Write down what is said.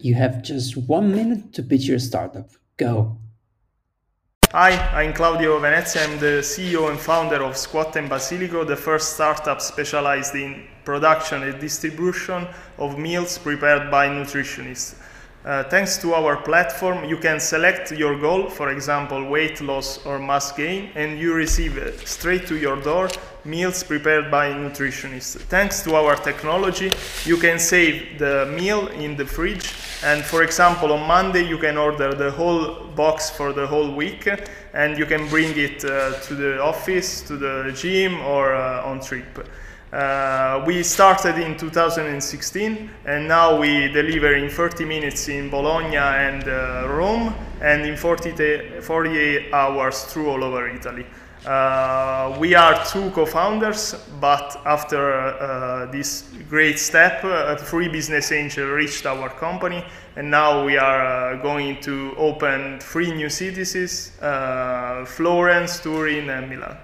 you have just one minute to pitch your startup. Go. Hi, I'm Claudio Venezia. I'm the CEO and founder of Squat and Basilico, the first startup specialized in production and distribution of meals prepared by nutritionists. Uh, thanks to our platform, you can select your goal, for example, weight loss or mass gain, and you receive uh, straight to your door meals prepared by nutritionists. Thanks to our technology, you can save the meal in the fridge, and for example, on Monday, you can order the whole box for the whole week, and you can bring it uh, to the office, to the gym, or uh, on trip. Uh, we started in 2016 and now we deliver in 30 minutes in Bologna and uh, Rome and in 40 48 hours through all over Italy. Uh, we are two co-founders, but after uh, this great step, uh, three business angels reached our company, and now we are uh, going to open three new cities: Florence, Turin, and Milan.